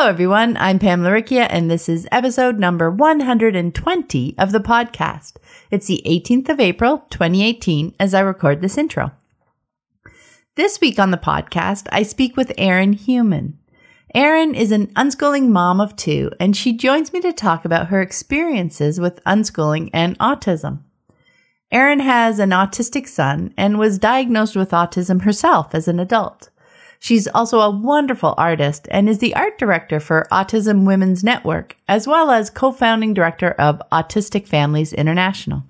Hello, everyone. I'm Pam Laricchia, and this is episode number 120 of the podcast. It's the 18th of April, 2018, as I record this intro. This week on the podcast, I speak with Erin Human. Erin is an unschooling mom of two, and she joins me to talk about her experiences with unschooling and autism. Erin has an autistic son and was diagnosed with autism herself as an adult. She's also a wonderful artist and is the art director for Autism Women's Network, as well as co founding director of Autistic Families International.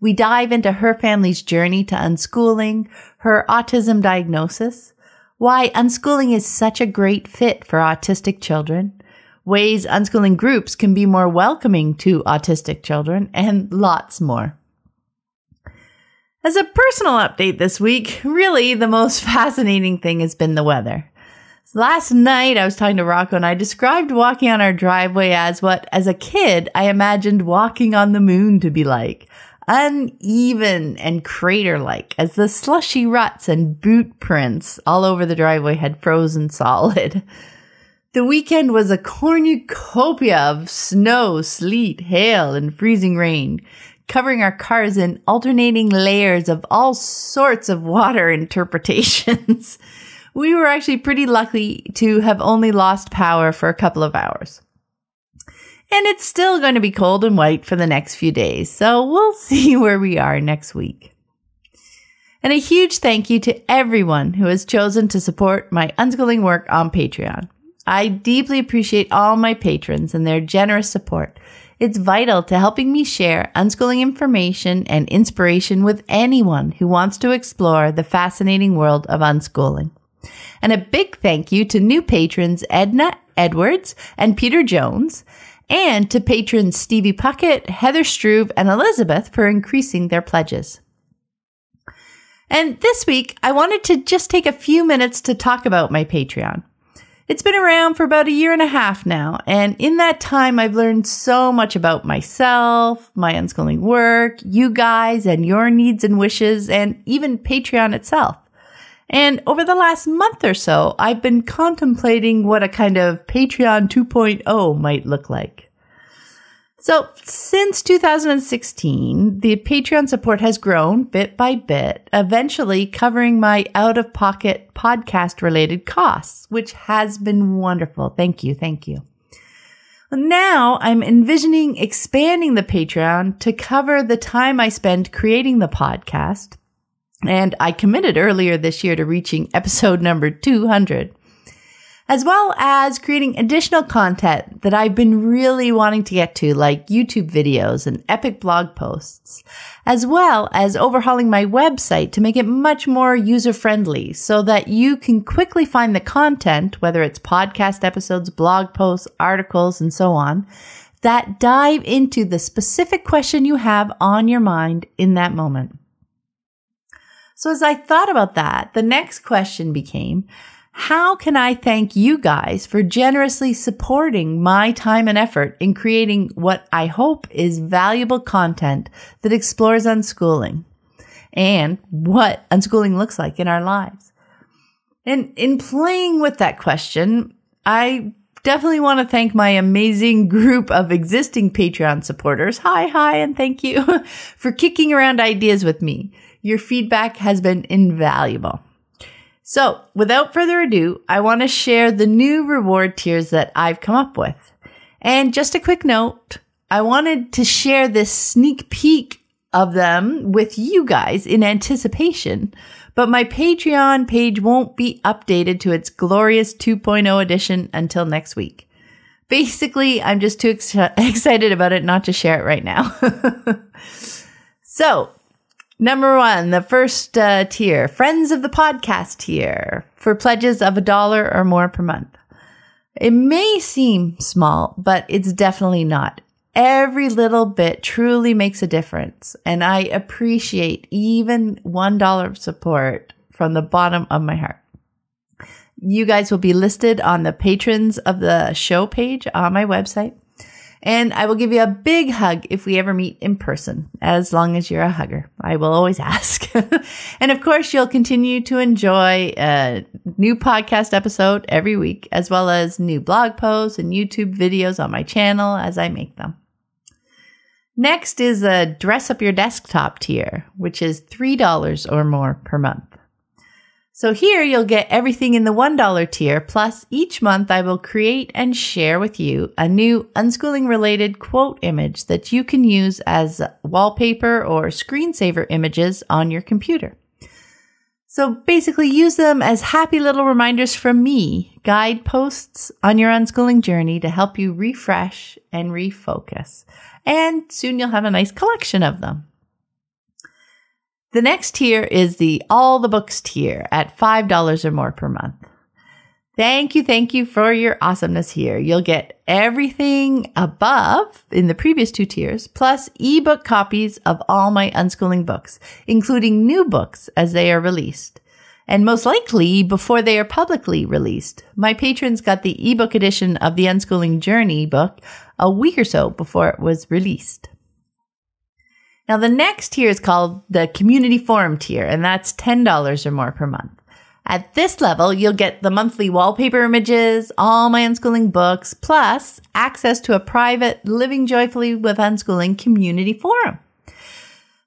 We dive into her family's journey to unschooling, her autism diagnosis, why unschooling is such a great fit for autistic children, ways unschooling groups can be more welcoming to autistic children, and lots more. As a personal update this week, really the most fascinating thing has been the weather. Last night, I was talking to Rocco and I described walking on our driveway as what, as a kid, I imagined walking on the moon to be like. Uneven and crater like, as the slushy ruts and boot prints all over the driveway had frozen solid. The weekend was a cornucopia of snow, sleet, hail, and freezing rain, covering our cars in alternating layers of all sorts of water interpretations. we were actually pretty lucky to have only lost power for a couple of hours. And it's still going to be cold and white for the next few days, so we'll see where we are next week. And a huge thank you to everyone who has chosen to support my unschooling work on Patreon. I deeply appreciate all my patrons and their generous support. It's vital to helping me share unschooling information and inspiration with anyone who wants to explore the fascinating world of unschooling. And a big thank you to new patrons Edna Edwards and Peter Jones, and to patrons Stevie Puckett, Heather Struve, and Elizabeth for increasing their pledges. And this week, I wanted to just take a few minutes to talk about my Patreon. It's been around for about a year and a half now, and in that time, I've learned so much about myself, my unschooling work, you guys, and your needs and wishes, and even Patreon itself. And over the last month or so, I've been contemplating what a kind of Patreon 2.0 might look like. So, since 2016, the Patreon support has grown bit by bit, eventually covering my out of pocket podcast related costs, which has been wonderful. Thank you. Thank you. Now I'm envisioning expanding the Patreon to cover the time I spend creating the podcast. And I committed earlier this year to reaching episode number 200 as well as creating additional content that I've been really wanting to get to, like YouTube videos and epic blog posts, as well as overhauling my website to make it much more user friendly so that you can quickly find the content, whether it's podcast episodes, blog posts, articles, and so on, that dive into the specific question you have on your mind in that moment. So as I thought about that, the next question became, how can I thank you guys for generously supporting my time and effort in creating what I hope is valuable content that explores unschooling and what unschooling looks like in our lives? And in playing with that question, I definitely want to thank my amazing group of existing Patreon supporters. Hi, hi, and thank you for kicking around ideas with me. Your feedback has been invaluable. So, without further ado, I want to share the new reward tiers that I've come up with. And just a quick note, I wanted to share this sneak peek of them with you guys in anticipation, but my Patreon page won't be updated to its glorious 2.0 edition until next week. Basically, I'm just too ex- excited about it not to share it right now. so, Number one, the first uh, tier, friends of the podcast tier for pledges of a dollar or more per month. It may seem small, but it's definitely not. Every little bit truly makes a difference, and I appreciate even $1 of support from the bottom of my heart. You guys will be listed on the patrons of the show page on my website. And I will give you a big hug if we ever meet in person, as long as you're a hugger. I will always ask. and of course, you'll continue to enjoy a new podcast episode every week, as well as new blog posts and YouTube videos on my channel as I make them. Next is a dress up your desktop tier, which is $3 or more per month. So here you'll get everything in the $1 tier, plus each month I will create and share with you a new unschooling related quote image that you can use as wallpaper or screensaver images on your computer. So basically use them as happy little reminders from me, guideposts on your unschooling journey to help you refresh and refocus. And soon you'll have a nice collection of them. The next tier is the all the books tier at $5 or more per month. Thank you, thank you for your awesomeness here. You'll get everything above in the previous two tiers, plus ebook copies of all my unschooling books, including new books as they are released. And most likely before they are publicly released. My patrons got the ebook edition of the Unschooling Journey book a week or so before it was released. Now, the next tier is called the Community Forum tier, and that's $10 or more per month. At this level, you'll get the monthly wallpaper images, all my unschooling books, plus access to a private Living Joyfully with Unschooling community forum.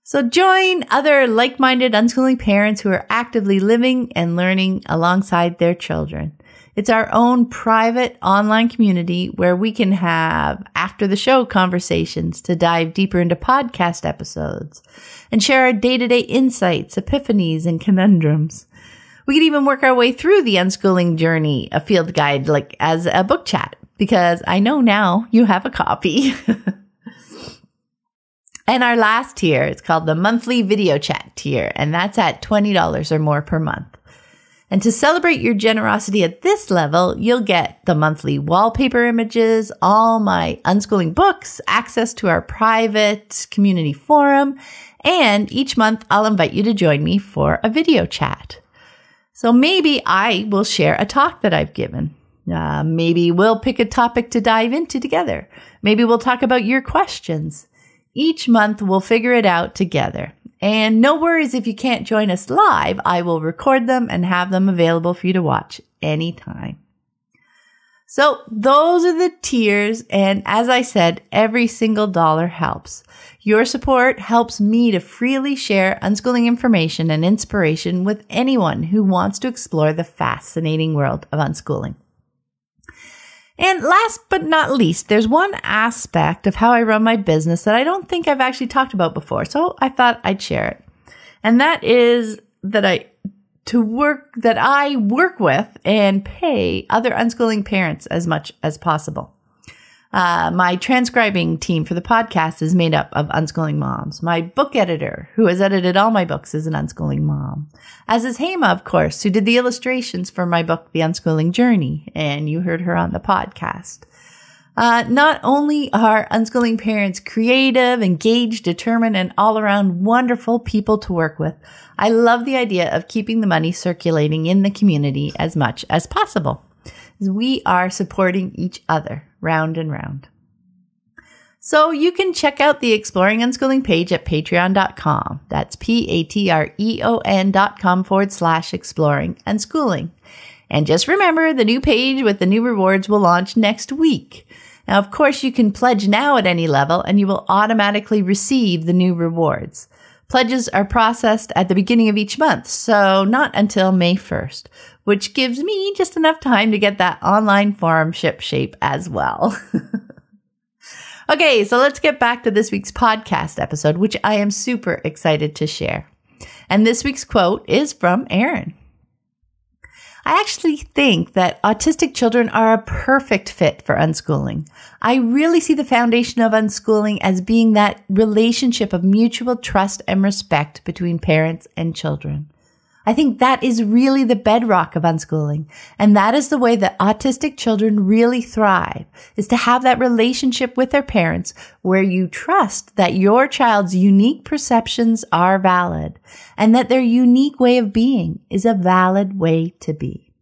So join other like-minded unschooling parents who are actively living and learning alongside their children. It's our own private online community where we can have after the show conversations to dive deeper into podcast episodes and share our day to day insights, epiphanies, and conundrums. We can even work our way through the unschooling journey, a field guide, like as a book chat, because I know now you have a copy. and our last tier is called the monthly video chat tier, and that's at $20 or more per month. And to celebrate your generosity at this level, you'll get the monthly wallpaper images, all my unschooling books, access to our private community forum, and each month I'll invite you to join me for a video chat. So maybe I will share a talk that I've given. Uh, maybe we'll pick a topic to dive into together. Maybe we'll talk about your questions. Each month we'll figure it out together. And no worries if you can't join us live. I will record them and have them available for you to watch anytime. So those are the tiers. And as I said, every single dollar helps. Your support helps me to freely share unschooling information and inspiration with anyone who wants to explore the fascinating world of unschooling. And last but not least, there's one aspect of how I run my business that I don't think I've actually talked about before. So I thought I'd share it. And that is that I to work that I work with and pay other unschooling parents as much as possible. Uh, my transcribing team for the podcast is made up of unschooling moms. My book editor, who has edited all my books, is an unschooling mom. As is Hema, of course, who did the illustrations for my book, The Unschooling Journey, and you heard her on the podcast. Uh, not only are unschooling parents creative, engaged, determined, and all around wonderful people to work with, I love the idea of keeping the money circulating in the community as much as possible. We are supporting each other round and round. So you can check out the Exploring Unschooling page at patreon.com. That's P A T R E O N dot com forward slash exploring unschooling. And just remember the new page with the new rewards will launch next week. Now, of course, you can pledge now at any level and you will automatically receive the new rewards. Pledges are processed at the beginning of each month, so not until May 1st, which gives me just enough time to get that online forum ship shape as well. okay, so let's get back to this week's podcast episode, which I am super excited to share. And this week's quote is from Erin. I actually think that autistic children are a perfect fit for unschooling. I really see the foundation of unschooling as being that relationship of mutual trust and respect between parents and children. I think that is really the bedrock of unschooling. And that is the way that autistic children really thrive is to have that relationship with their parents where you trust that your child's unique perceptions are valid and that their unique way of being is a valid way to be.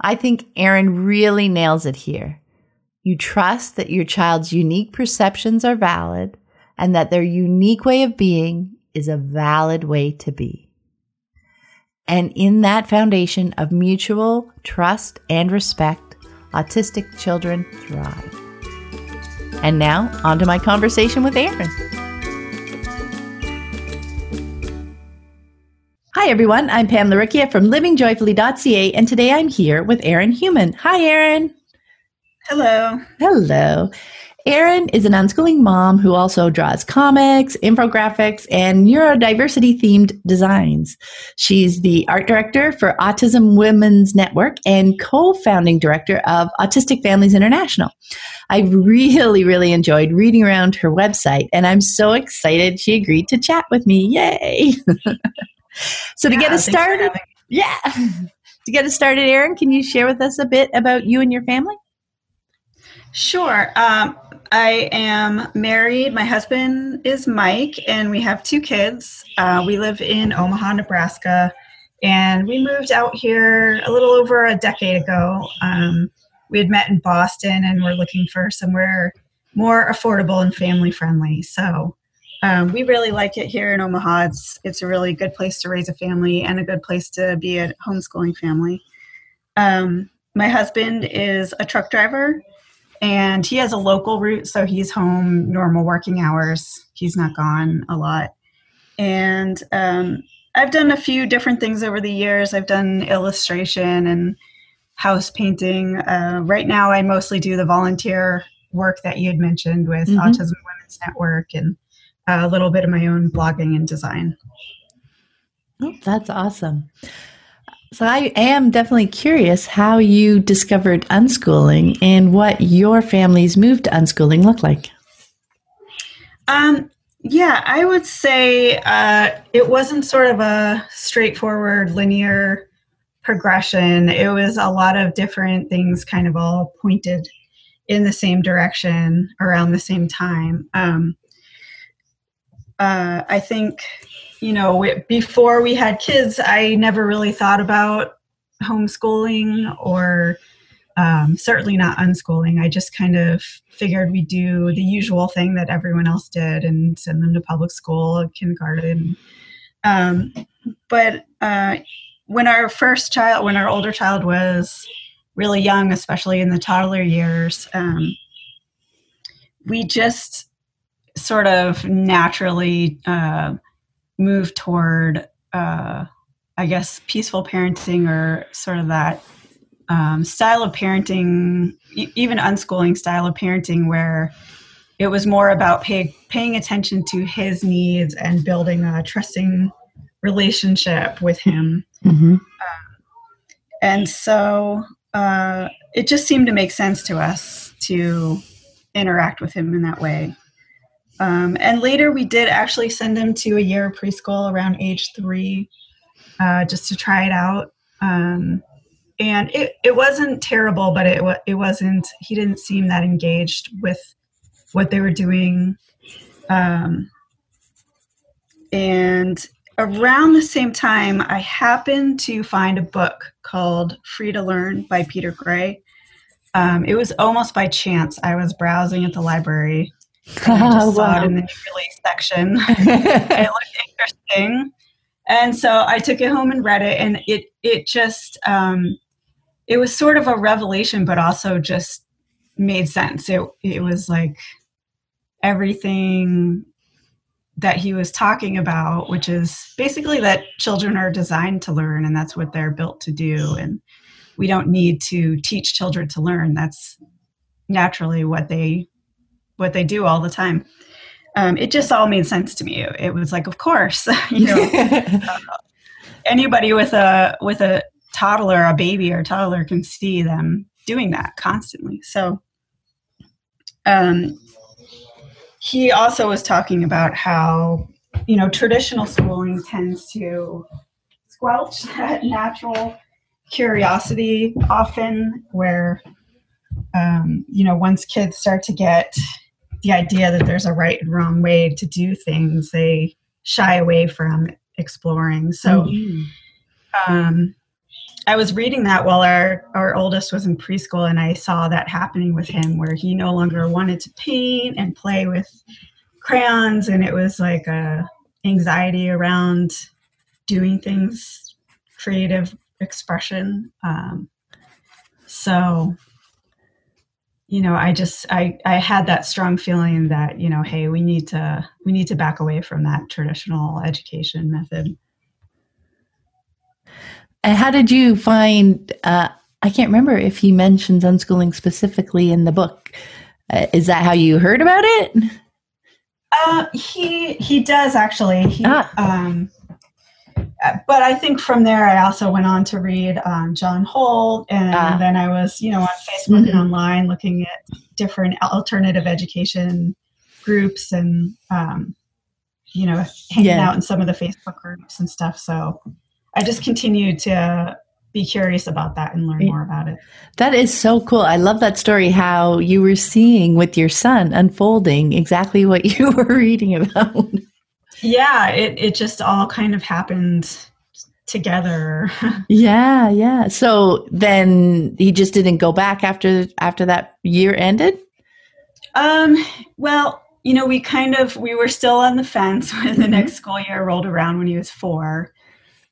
I think Erin really nails it here. You trust that your child's unique perceptions are valid and that their unique way of being is a valid way to be. And in that foundation of mutual trust and respect, autistic children thrive. And now, on to my conversation with Erin. Hi, everyone. I'm Pam Laricchia from livingjoyfully.ca, and today I'm here with Erin Human. Hi, Erin. Hello. Hello. Erin is an unschooling mom who also draws comics, infographics, and neurodiversity themed designs. She's the art director for Autism Women's Network and co founding director of Autistic Families International. I've really, really enjoyed reading around her website, and I'm so excited she agreed to chat with me. Yay! so, to yeah, get us started, yeah, to get us started, Erin, can you share with us a bit about you and your family? Sure. Um, I am married. My husband is Mike, and we have two kids. Uh, we live in Omaha, Nebraska, and we moved out here a little over a decade ago. Um, we had met in Boston, and we're looking for somewhere more affordable and family friendly. So um, we really like it here in Omaha. It's it's a really good place to raise a family and a good place to be a homeschooling family. Um, my husband is a truck driver and he has a local route so he's home normal working hours. He's not gone a lot. And um, i've done a few different things over the years. I've done illustration and house painting. Uh, right now i mostly do the volunteer work that you had mentioned with mm-hmm. autism women's network and a little bit of my own blogging and design. Oh, that's awesome so I am definitely curious how you discovered unschooling and what your family's move to unschooling looked like. Um, yeah, I would say uh, it wasn't sort of a straightforward linear progression. It was a lot of different things kind of all pointed in the same direction around the same time. Um, uh, I think you know, before we had kids, I never really thought about homeschooling or um, certainly not unschooling. I just kind of figured we'd do the usual thing that everyone else did and send them to public school, kindergarten. Um, but uh, when our first child, when our older child was really young, especially in the toddler years, um, we just sort of naturally uh, move toward, uh, I guess, peaceful parenting or sort of that um, style of parenting, e- even unschooling style of parenting, where it was more about pay, paying attention to his needs and building a trusting relationship with him. Mm-hmm. Um, and so uh, it just seemed to make sense to us to interact with him in that way. Um, and later, we did actually send him to a year of preschool around age three, uh, just to try it out. Um, and it, it wasn't terrible, but it it wasn't. He didn't seem that engaged with what they were doing. Um, and around the same time, I happened to find a book called Free to Learn by Peter Gray. Um, it was almost by chance. I was browsing at the library just wow. saw it in the release section. it looked interesting. And so I took it home and read it and it it just um, it was sort of a revelation but also just made sense. It it was like everything that he was talking about, which is basically that children are designed to learn and that's what they're built to do. And we don't need to teach children to learn. That's naturally what they what they do all the time. Um, it just all made sense to me. It, was like, of course, you know, uh, anybody with a with a toddler, a baby or a toddler can see them doing that constantly. So, um, he also was talking about how you know traditional schooling tends to squelch that natural curiosity often where um, you know once kids start to get the idea that there's a right and wrong way to do things they shy away from exploring so mm-hmm. um, i was reading that while our, our oldest was in preschool and i saw that happening with him where he no longer wanted to paint and play with crayons and it was like a anxiety around doing things creative expression um, so you know i just i i had that strong feeling that you know hey we need to we need to back away from that traditional education method. And how did you find uh, i can't remember if he mentions unschooling specifically in the book. Uh, is that how you heard about it? Uh, he he does actually. He, ah. um, but I think from there, I also went on to read um, John Holt, and ah. then I was, you know, on Facebook mm-hmm. and online looking at different alternative education groups and, um, you know, hanging yeah. out in some of the Facebook groups and stuff. So I just continued to be curious about that and learn more about it. That is so cool. I love that story how you were seeing with your son unfolding exactly what you were reading about yeah it, it just all kind of happened together. Yeah yeah. So then he just didn't go back after after that year ended? Um well you know we kind of we were still on the fence when the mm-hmm. next school year rolled around when he was four.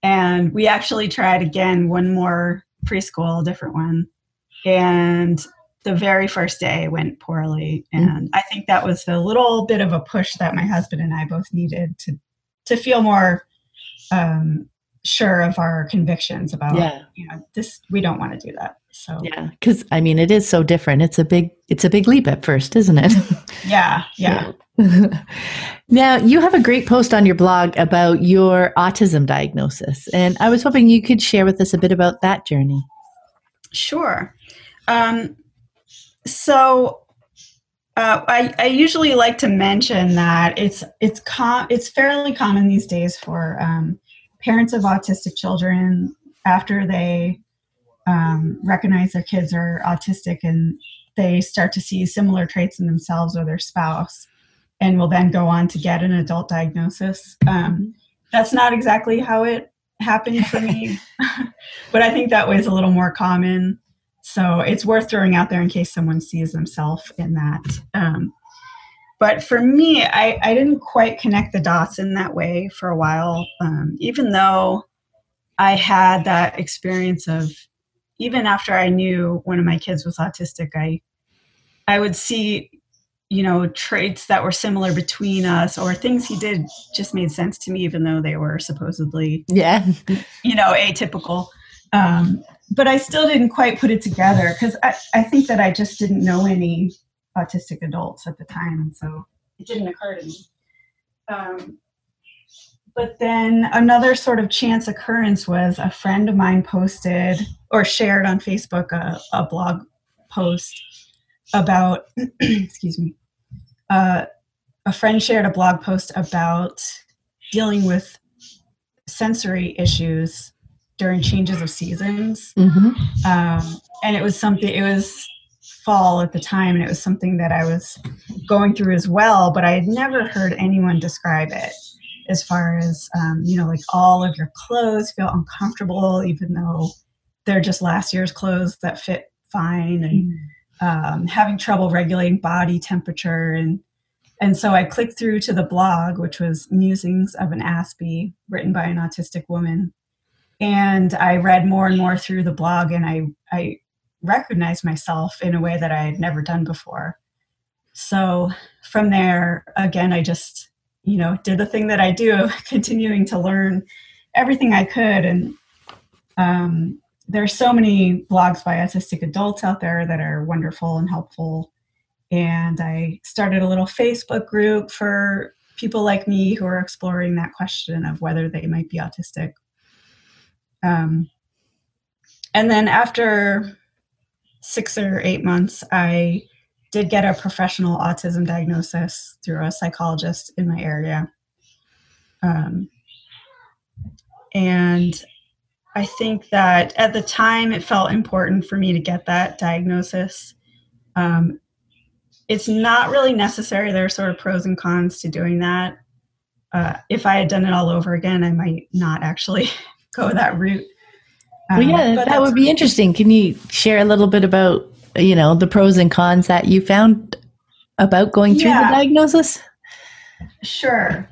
And we actually tried again one more preschool different one. And the very first day went poorly. And i think that was a little bit of a push that my husband and i both needed to to feel more um, sure of our convictions about yeah. you know this we don't want to do that. So yeah because i mean it is so different. It's a big it's a big leap at first isn't it? Yeah. Yeah. Now you have a great post on your blog about your autism diagnosis and i was hoping you could share with us a bit about that journey. Sure. Um, so uh, I, I usually like to mention that it's it's com- it's fairly common these days for um, parents of autistic children after they um, recognize their kids are autistic and they start to see similar traits in themselves or their spouse and will then go on to get an adult diagnosis. Um, that's not exactly how it happened for me, but I think that way is a little more common. So it's worth throwing out there in case someone sees themselves in that. Um, but for me, I, I didn't quite connect the dots in that way for a while, um, even though I had that experience of even after I knew one of my kids was autistic, I I would see you know traits that were similar between us or things he did just made sense to me even though they were supposedly yeah you know atypical um, but I still didn't quite put it together because I, I think that I just didn't know any autistic adults at the time, and so it didn't occur to me. Um, but then another sort of chance occurrence was a friend of mine posted or shared on Facebook a, a blog post about, excuse me, uh, a friend shared a blog post about dealing with sensory issues during changes of seasons. Mm-hmm. Um, and it was something, it was fall at the time, and it was something that I was going through as well, but I had never heard anyone describe it as far as, um, you know, like all of your clothes feel uncomfortable, even though they're just last year's clothes that fit fine, and mm-hmm. um, having trouble regulating body temperature. And, and so I clicked through to the blog, which was Musings of an Aspie, written by an autistic woman and I read more and more through the blog, and I I recognized myself in a way that I had never done before. So from there, again, I just you know did the thing that I do continuing to learn everything I could, and um, there's so many blogs by autistic adults out there that are wonderful and helpful. And I started a little Facebook group for people like me who are exploring that question of whether they might be autistic um, and then after six or eight months, I did get a professional autism diagnosis through a psychologist in my area. Um, and I think that at the time it felt important for me to get that diagnosis. Um, it's not really necessary. There are sort of pros and cons to doing that. Uh, if I had done it all over again, I might not actually go that route. Um, well, yeah, that would be interesting. Can you share a little bit about you know the pros and cons that you found about going through yeah. the diagnosis? Sure.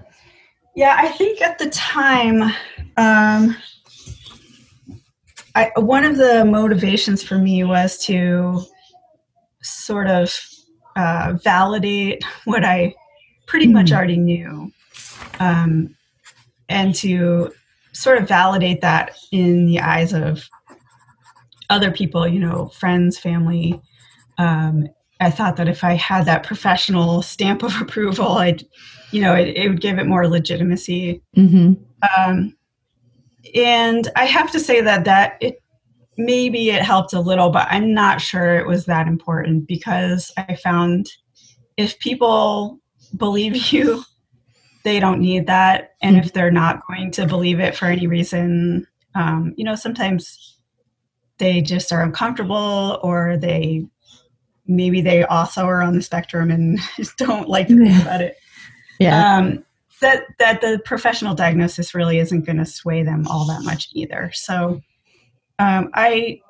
Yeah, I think at the time, um, I, one of the motivations for me was to sort of uh, validate what I pretty much hmm. already knew, um, and to sort of validate that in the eyes of other people, you know, friends, family. Um, I thought that if I had that professional stamp of approval, I'd, you know, it, it would give it more legitimacy. Mm-hmm. Um, and I have to say that that it maybe it helped a little, but I'm not sure it was that important because I found if people believe you, they don't need that, and if they're not going to believe it for any reason, um, you know, sometimes they just are uncomfortable or they maybe they also are on the spectrum and just don't like to think about it. Yeah. Um, that that the professional diagnosis really isn't going to sway them all that much either. So um, I,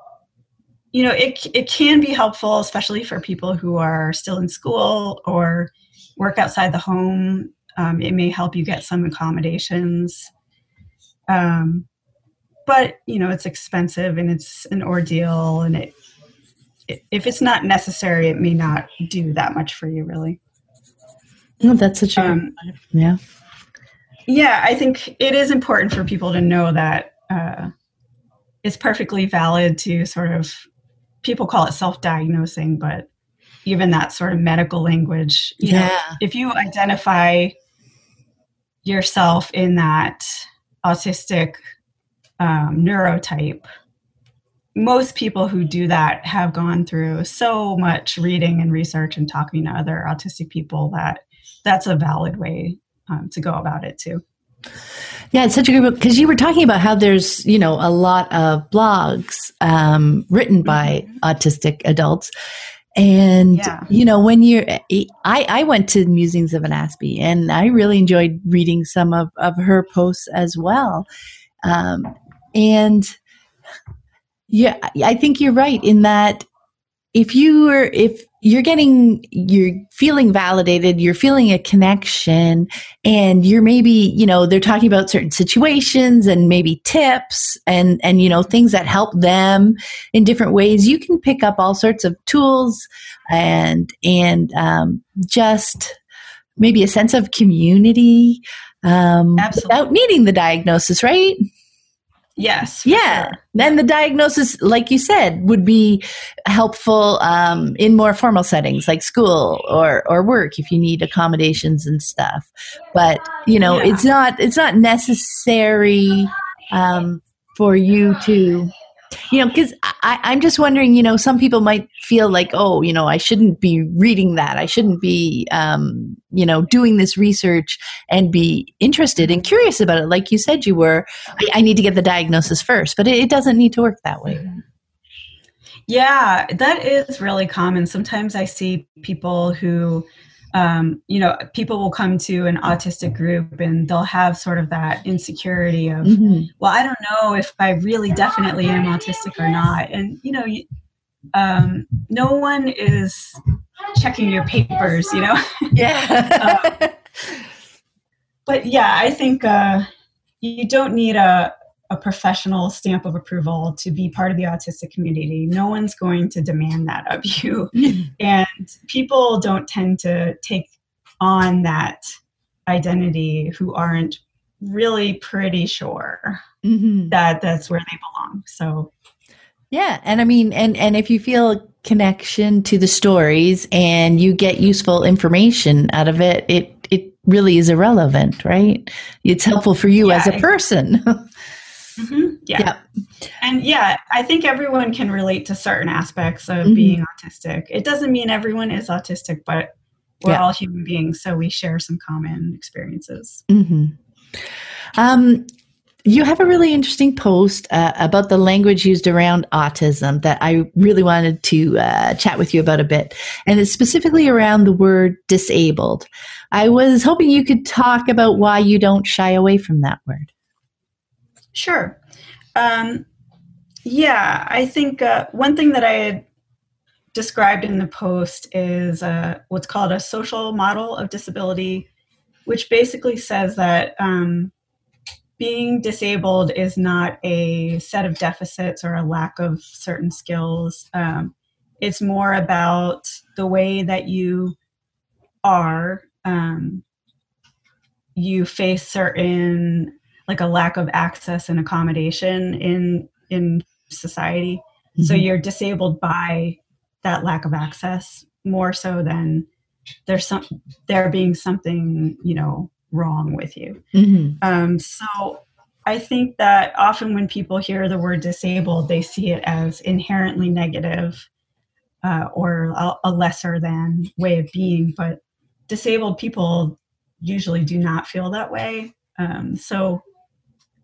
you know, it it can be helpful, especially for people who are still in school or work outside the home. Um, it may help you get some accommodations. Um, but you know, it's expensive and it's an ordeal, and it if it's not necessary, it may not do that much for you, really. No, that's such a um, yeah. Yeah, I think it is important for people to know that uh, it's perfectly valid to sort of people call it self-diagnosing, but even that sort of medical language. yeah. Know, if you identify yourself in that autistic um, neurotype, most people who do that have gone through so much reading and research and talking to other autistic people that that's a valid way um, to go about it too. Yeah, it's such a good book because you were talking about how there's you know a lot of blogs um, written by mm-hmm. autistic adults, and yeah. you know when you're I I went to Musings of an Aspie and I really enjoyed reading some of of her posts as well, um, and yeah, I think you're right in that if you were if you're getting you're feeling validated you're feeling a connection and you're maybe you know they're talking about certain situations and maybe tips and and you know things that help them in different ways. You can pick up all sorts of tools and and um, just maybe a sense of community um, without needing the diagnosis right Yes. Yeah. Sure. Then the diagnosis, like you said, would be helpful um, in more formal settings like school or, or work if you need accommodations and stuff. But you know, yeah. it's not it's not necessary um, for you to you know, because I'm just wondering, you know, some people might feel like, oh, you know, I shouldn't be reading that. I shouldn't be, um, you know, doing this research and be interested and curious about it. Like you said, you were, I, I need to get the diagnosis first, but it, it doesn't need to work that way. Yeah, that is really common. Sometimes I see people who, um, you know, people will come to an autistic group and they'll have sort of that insecurity of, mm-hmm. well, I don't know if I really definitely am autistic or not. And, you know, um, no one is checking your papers, you know? Yeah. uh, but yeah, I think uh, you don't need a, a professional stamp of approval to be part of the autistic community. No one's going to demand that of you. and people don't tend to take on that identity who aren't really pretty sure mm-hmm. that that's where they belong. So yeah, and I mean and and if you feel connection to the stories and you get useful information out of it, it it really is irrelevant, right? It's helpful for you yeah, as a person. Mm-hmm. Yeah. And yeah, I think everyone can relate to certain aspects of mm-hmm. being autistic. It doesn't mean everyone is autistic, but we're yeah. all human beings, so we share some common experiences. Mm-hmm. Um, you have a really interesting post uh, about the language used around autism that I really wanted to uh, chat with you about a bit. And it's specifically around the word disabled. I was hoping you could talk about why you don't shy away from that word. Sure. Um, yeah, I think uh, one thing that I had described in the post is uh, what's called a social model of disability, which basically says that um, being disabled is not a set of deficits or a lack of certain skills. Um, it's more about the way that you are. Um, you face certain like a lack of access and accommodation in in society. Mm-hmm. So you're disabled by that lack of access more so than there's some there being something you know wrong with you. Mm-hmm. Um, so I think that often when people hear the word disabled, they see it as inherently negative, uh, or a, a, lesser than way of being. But disabled people usually do not feel that way. Um, so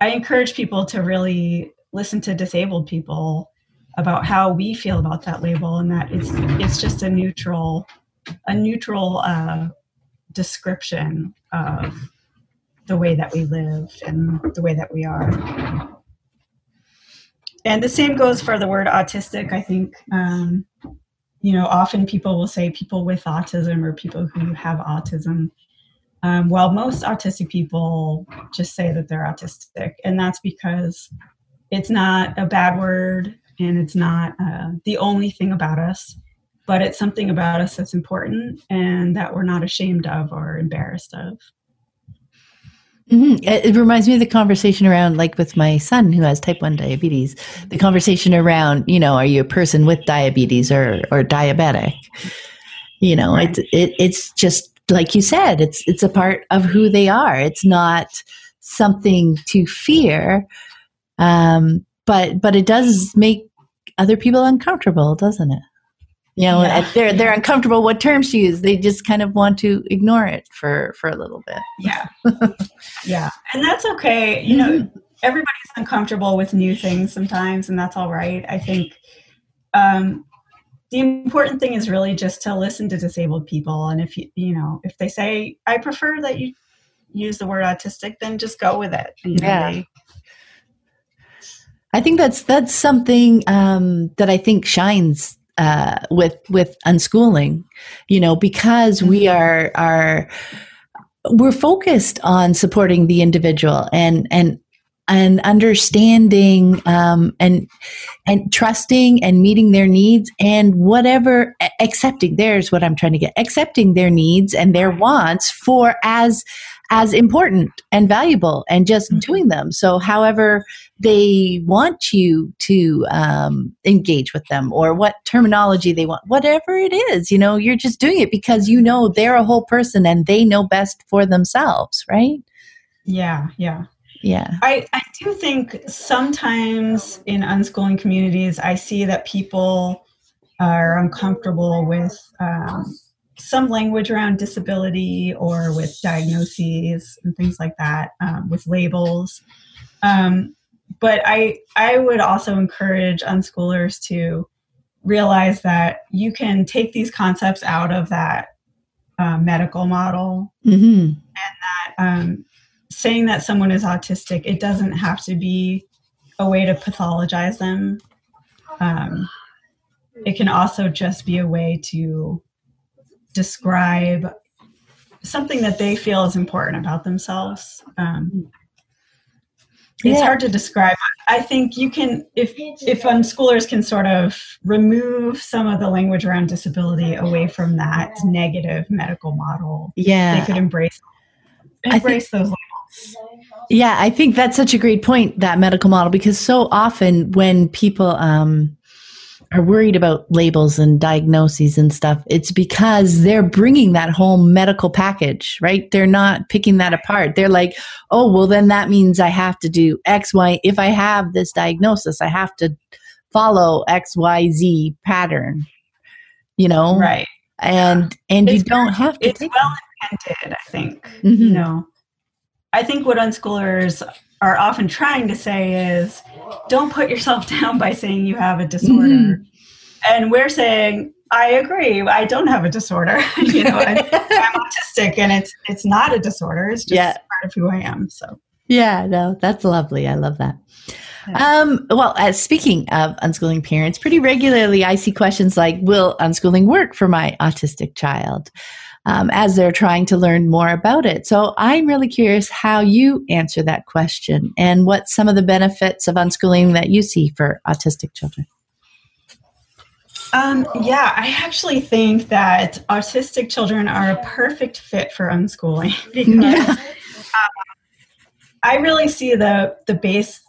I encourage people to really listen to disabled people about how we feel about that label and that it's it's just a neutral a neutral uh, description of the way that we live and the way that we are. And the same goes for the word autistic. I think, um, you know, often people will say people with autism or people who have autism. Um, well, most autistic people just say that they're autistic, and that's because it's not a bad word and it's not uh, the only thing about us, but it's something about us that's important and that we're not ashamed of or embarrassed of. Mm-hmm. It reminds me of the conversation around, like with my son who has type 1 diabetes, the conversation around, you know, are you a person with diabetes or, or diabetic? You know, right. it's, it, it's just like you said, it's, it's a part of who they are. It's not something to fear. Um, but, but it does make other people uncomfortable, doesn't it? you know yeah. they're they're uncomfortable what terms to use they just kind of want to ignore it for for a little bit yeah yeah and that's okay you know mm-hmm. everybody's uncomfortable with new things sometimes and that's all right i think um the important thing is really just to listen to disabled people. And if you you know if they say i prefer that you use the word autistic then just go with it. You know, yeah. they, I think that's that's something um, that I think shines uh, with with unschooling, you know, because we mm-hmm. are are we're focused on supporting the individual and and and understanding um, and and trusting and meeting their needs and whatever accepting there's what i'm trying to get accepting their needs and their wants for as as important and valuable and just mm-hmm. doing them. So, however they want you to um, engage with them or what terminology they want, whatever it is, you know, you're just doing it because you know they're a whole person and they know best for themselves, right? Yeah, yeah. Yeah. I, I do think sometimes in unschooling communities, I see that people are uncomfortable with um, some language around disability or with diagnoses and things like that, um, with labels. Um, but I I would also encourage unschoolers to realize that you can take these concepts out of that uh, medical model, mm-hmm. and that um, saying that someone is autistic it doesn't have to be a way to pathologize them. Um, it can also just be a way to describe something that they feel is important about themselves. Um, it's hard to describe. I think you can, if if unschoolers can sort of remove some of the language around disability away from that negative medical model, yeah, they could embrace embrace think, those. Yeah, I think that's such a great point that medical model because so often when people um, are worried about labels and diagnoses and stuff, it's because they're bringing that whole medical package, right? They're not picking that apart. They're like, oh, well, then that means I have to do X, Y. If I have this diagnosis, I have to follow X, Y, Z pattern, you know? Right. And, and it's you don't have to. It's well intended, I think. Mm-hmm. You know, I think what unschoolers are often trying to say is don't put yourself down by saying you have a disorder. Mm-hmm. And we're saying, I agree. I don't have a disorder. you know, I, am autistic, and it's it's not a disorder. It's just yeah. part of who I am. So yeah, no, that's lovely. I love that. Um, well, uh, speaking of unschooling parents, pretty regularly I see questions like, "Will unschooling work for my autistic child?" Um, as they're trying to learn more about it. So I'm really curious how you answer that question and what some of the benefits of unschooling that you see for autistic children. Um, yeah, I actually think that autistic children are a perfect fit for unschooling because yeah. um, I really see the the base,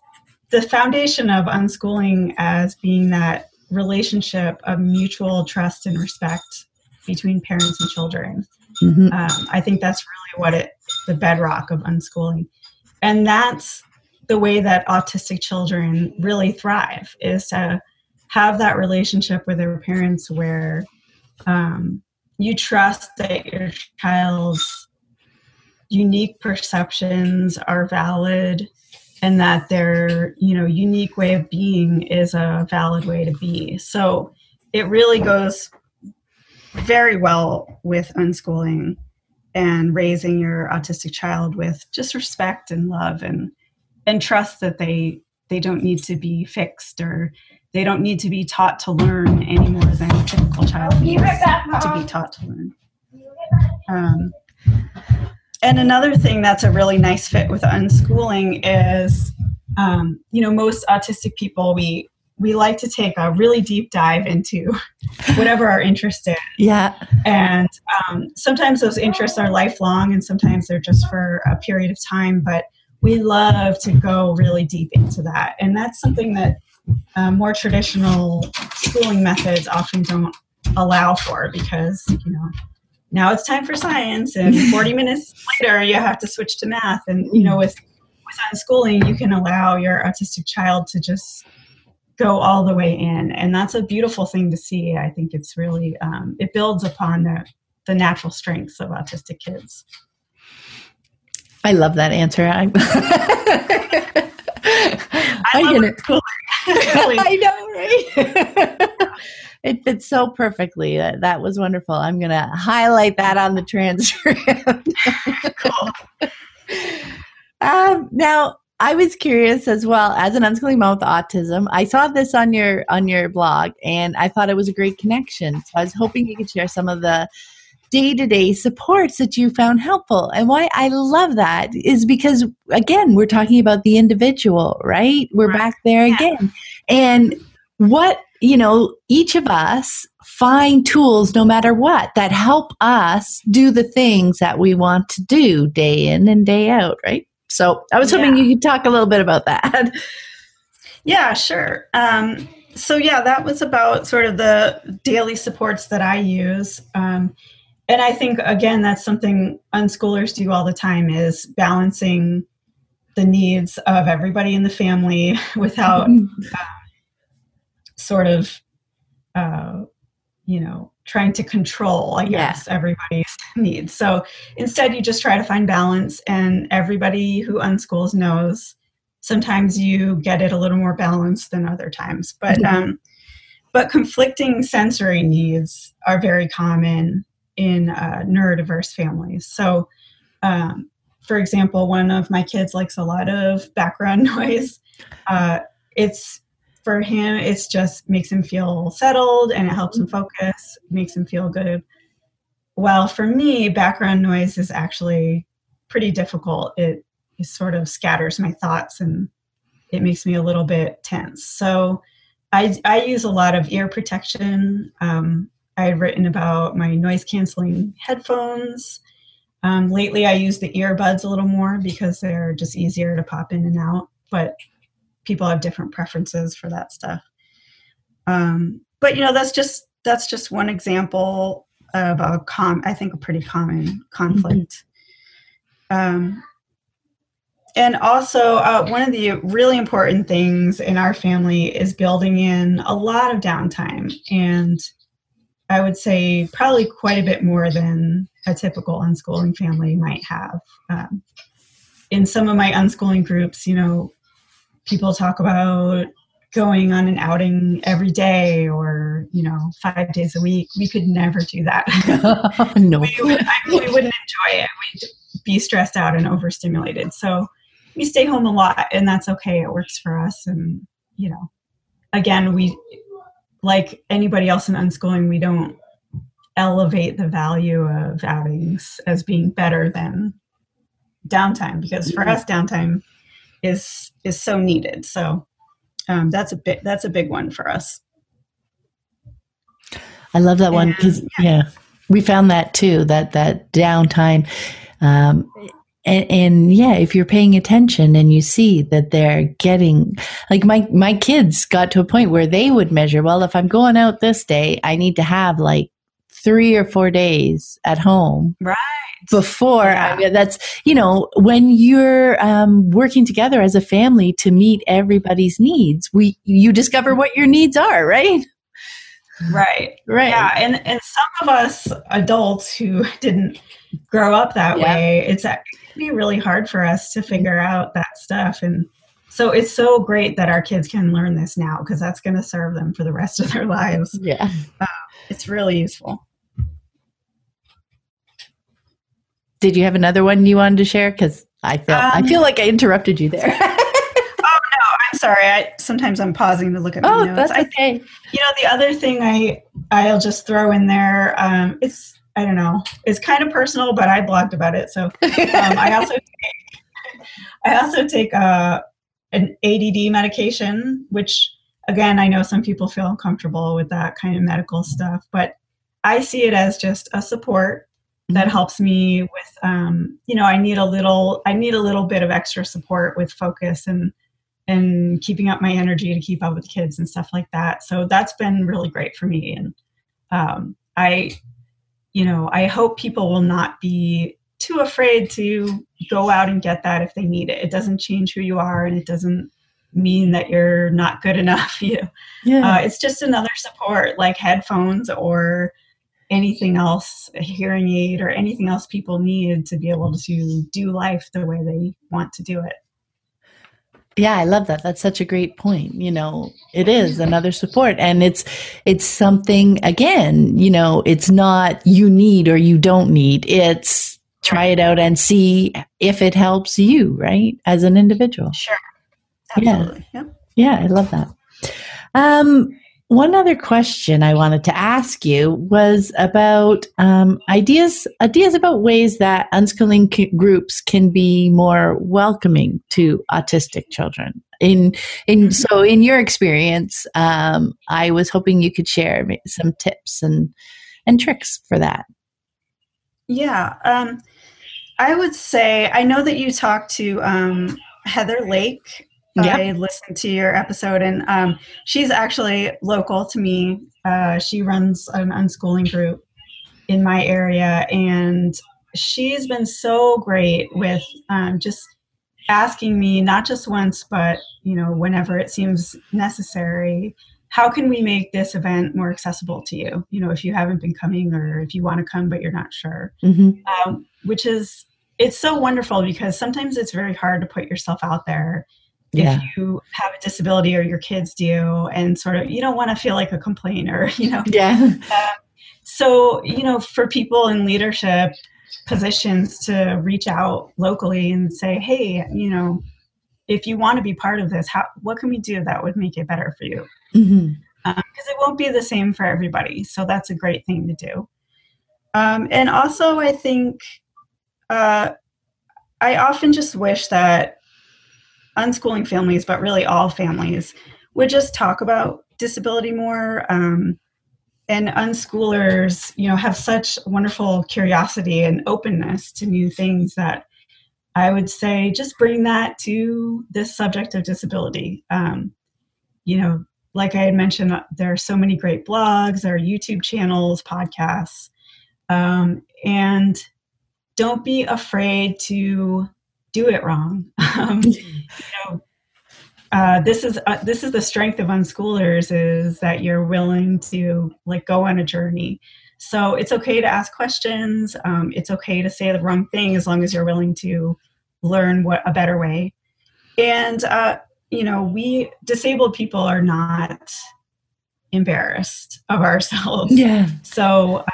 the foundation of unschooling as being that relationship of mutual trust and respect between parents and children. Mm-hmm. Um, I think that's really what it the bedrock of unschooling, and that's the way that autistic children really thrive is to have that relationship with their parents where um, you trust that your child's unique perceptions are valid and that their you know unique way of being is a valid way to be so it really goes very well with unschooling and raising your autistic child with just respect and love and and trust that they they don't need to be fixed or they don't need to be taught to learn any more than a typical child needs to be taught to learn. Um, and another thing that's a really nice fit with unschooling is, um, you know, most autistic people we we like to take a really deep dive into whatever our interest is. Yeah. And um, sometimes those interests are lifelong, and sometimes they're just for a period of time. But we love to go really deep into that, and that's something that uh, more traditional schooling methods often don't allow for because you know now it's time for science and 40 minutes later you have to switch to math and you know with with unschooling you can allow your autistic child to just go all the way in and that's a beautiful thing to see i think it's really um, it builds upon the, the natural strengths of autistic kids i love that answer I, I love schooling I know, right? it fits so perfectly. That, that was wonderful. I'm going to highlight that on the transcript. um, now, I was curious as well as an unschooling mom with autism. I saw this on your on your blog, and I thought it was a great connection. So I was hoping you could share some of the day to day supports that you found helpful. And why I love that is because, again, we're talking about the individual, right? We're right. back there yeah. again. And what, you know, each of us find tools no matter what that help us do the things that we want to do day in and day out, right? So I was hoping yeah. you could talk a little bit about that. Yeah, sure. Um, so yeah, that was about sort of the daily supports that I use. Um, and I think again that's something unschoolers do all the time is balancing the needs of everybody in the family without uh, sort of uh, you know trying to control i guess yeah. everybody's needs so instead you just try to find balance and everybody who unschools knows sometimes you get it a little more balanced than other times but mm-hmm. um, but conflicting sensory needs are very common in uh, neurodiverse families. So, um, for example, one of my kids likes a lot of background noise. Uh, it's for him, it's just makes him feel settled and it helps him focus, makes him feel good. While for me, background noise is actually pretty difficult. It, it sort of scatters my thoughts and it makes me a little bit tense. So I, I use a lot of ear protection. Um, I had written about my noise canceling headphones. Um, lately, I use the earbuds a little more because they're just easier to pop in and out, but people have different preferences for that stuff. Um, but you know, that's just that's just one example of a com. I think a pretty common conflict. Mm-hmm. Um, and also, uh, one of the really important things in our family is building in a lot of downtime and I would say probably quite a bit more than a typical unschooling family might have. Um, in some of my unschooling groups, you know, people talk about going on an outing every day or you know five days a week. We could never do that. No we, would, I, we wouldn't enjoy it. We'd be stressed out and overstimulated. So we stay home a lot and that's okay. It works for us. And you know again we like anybody else in unschooling we don't elevate the value of outings as being better than downtime because for mm-hmm. us downtime is is so needed so um, that's a big that's a big one for us. I love that one because yeah. yeah. we found that too that that downtime. Um, and, and, yeah, if you're paying attention and you see that they're getting like my my kids got to a point where they would measure. Well, if I'm going out this day, I need to have like three or four days at home, right? Before. Yeah. I mean, that's, you know, when you're um, working together as a family to meet everybody's needs, we, you discover what your needs are, right? Right. Right. Yeah. And, and some of us adults who didn't grow up that yeah. way, it's it can be really hard for us to figure out that stuff. And so it's so great that our kids can learn this now because that's going to serve them for the rest of their lives. Yeah. Uh, it's really useful. Did you have another one you wanted to share? Because I feel um, I feel like I interrupted you there. oh no, I'm sorry. I sometimes I'm pausing to look at my notes. oh, notes. that's okay. I, you know, the other thing I I'll just throw in there. Um, it's I don't know. It's kind of personal, but I blogged about it. So um, I also take, I also take a uh, an ADD medication, which again I know some people feel uncomfortable with that kind of medical stuff, but I see it as just a support that mm-hmm. helps me with um, you know i need a little i need a little bit of extra support with focus and and keeping up my energy to keep up with kids and stuff like that so that's been really great for me and um, i you know i hope people will not be too afraid to go out and get that if they need it it doesn't change who you are and it doesn't mean that you're not good enough you yeah. Uh, it's just another support like headphones or anything else, a hearing aid or anything else people need to be able to do life the way they want to do it. Yeah, I love that. That's such a great point. You know, it is another support and it's it's something again, you know, it's not you need or you don't need. It's try it out and see if it helps you, right? As an individual. Sure. Absolutely. Yeah. Yeah, I love that. Um one other question I wanted to ask you was about um, ideas ideas about ways that unschooling c- groups can be more welcoming to autistic children. In in mm-hmm. so in your experience, um, I was hoping you could share some tips and and tricks for that. Yeah, um, I would say I know that you talked to um, Heather Lake Yep. I listened to your episode, and um, she's actually local to me. Uh, she runs an unschooling group in my area, and she's been so great with um, just asking me not just once, but you know, whenever it seems necessary. How can we make this event more accessible to you? You know, if you haven't been coming, or if you want to come but you're not sure, mm-hmm. um, which is it's so wonderful because sometimes it's very hard to put yourself out there yeah. if you have a disability or your kids do and sort of you don't want to feel like a complainer you know yeah uh, so you know for people in leadership positions to reach out locally and say hey you know if you want to be part of this how what can we do that would make it better for you because mm-hmm. um, it won't be the same for everybody so that's a great thing to do um, and also i think uh, i often just wish that unschooling families, but really all families, would just talk about disability more. Um, and unschoolers, you know, have such wonderful curiosity and openness to new things that I would say just bring that to this subject of disability. Um, you know, like I had mentioned, uh, there are so many great blogs, there are YouTube channels, podcasts, um, and don't be afraid to do it wrong. Um, you know, uh, this is uh, this is the strength of unschoolers is that you're willing to like go on a journey. So it's okay to ask questions. Um, it's okay to say the wrong thing as long as you're willing to learn what a better way. And uh, you know, we disabled people are not embarrassed of ourselves. Yeah. So, uh,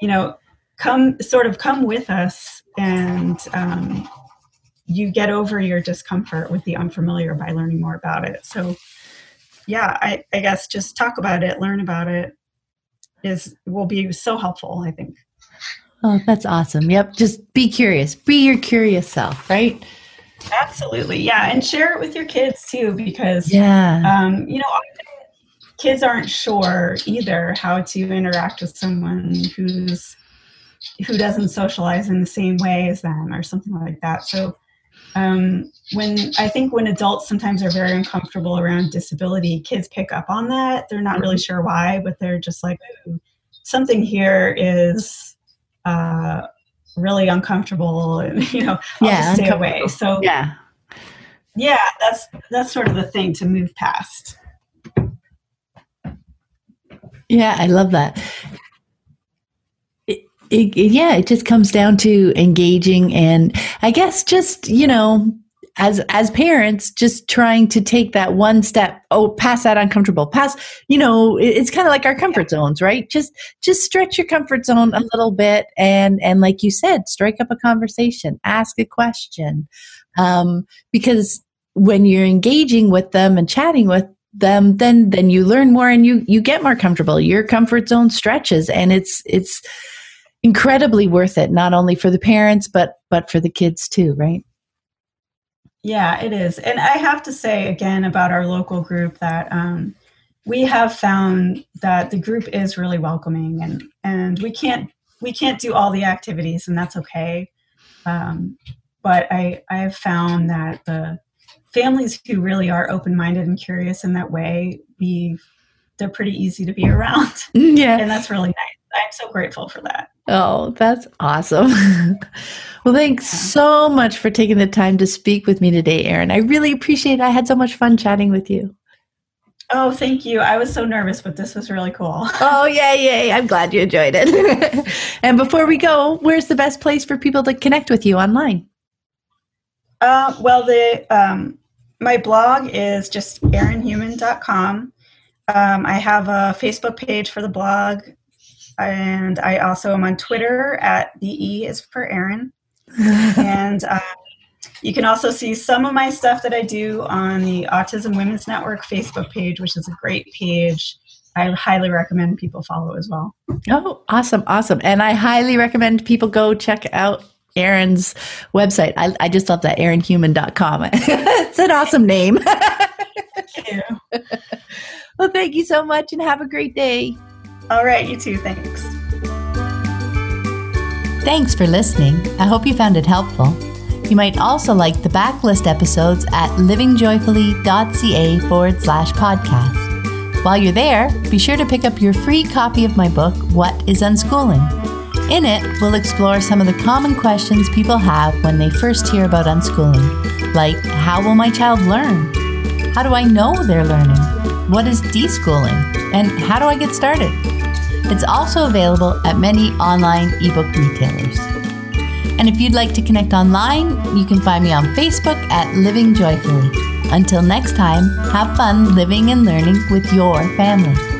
you know, come sort of come with us and um, you get over your discomfort with the unfamiliar by learning more about it. So, yeah, I, I guess just talk about it, learn about it is will be so helpful, I think. Oh, that's awesome. Yep. Just be curious. Be your curious self, right? Absolutely. Yeah. And share it with your kids too, because, Yeah. um, you know, kids aren't sure either how to interact with someone who's who doesn't socialize in the same way as them or something like that. So um, when I think when adults sometimes are very uncomfortable around disability, kids pick up on that. They're not really sure why, but they're just like, something here is uh, really uncomfortable, and you know, I'll Yeah, just stay away. So yeah. yeah, that's that's sort of the thing to move past. Yeah, I love that. It, yeah, it just comes down to engaging and I guess just, you know, as as parents just trying to take that one step oh past that uncomfortable past you know it- it's kind of like our comfort zones right? Just just stretch your comfort zone a little bit and and like you said strike up a conversation ask a question um because when you're engaging with them and chatting with them then then you learn more and you you get more comfortable. Your comfort zone stretches and it's it's incredibly worth it not only for the parents but but for the kids too right Yeah, it is. And I have to say again about our local group that um, we have found that the group is really welcoming and, and we can't we can't do all the activities and that's okay. Um, but I, I have found that the families who really are open-minded and curious in that way, we they're pretty easy to be around. yeah And that's really nice. I'm so grateful for that. Oh, that's awesome. well, thanks so much for taking the time to speak with me today, Erin. I really appreciate it. I had so much fun chatting with you. Oh, thank you. I was so nervous, but this was really cool. Oh, yay, yay. I'm glad you enjoyed it. and before we go, where's the best place for people to connect with you online? Uh, well, the um, my blog is just erinhuman.com. Um, I have a Facebook page for the blog, and I also am on Twitter at the E is for Erin. and uh, you can also see some of my stuff that I do on the Autism Women's Network Facebook page, which is a great page. I highly recommend people follow as well. Oh, awesome, awesome. And I highly recommend people go check out Erin's website. I, I just love that, erinhuman.com. it's an awesome name. Thank you. well, thank you so much and have a great day. All right, you too. Thanks. Thanks for listening. I hope you found it helpful. You might also like the backlist episodes at livingjoyfully.ca forward slash podcast. While you're there, be sure to pick up your free copy of my book, What is Unschooling? In it, we'll explore some of the common questions people have when they first hear about unschooling, like how will my child learn? How do I know they're learning? What is deschooling? And how do I get started? It's also available at many online ebook retailers. And if you'd like to connect online, you can find me on Facebook at Living Joyfully. Until next time, have fun living and learning with your family.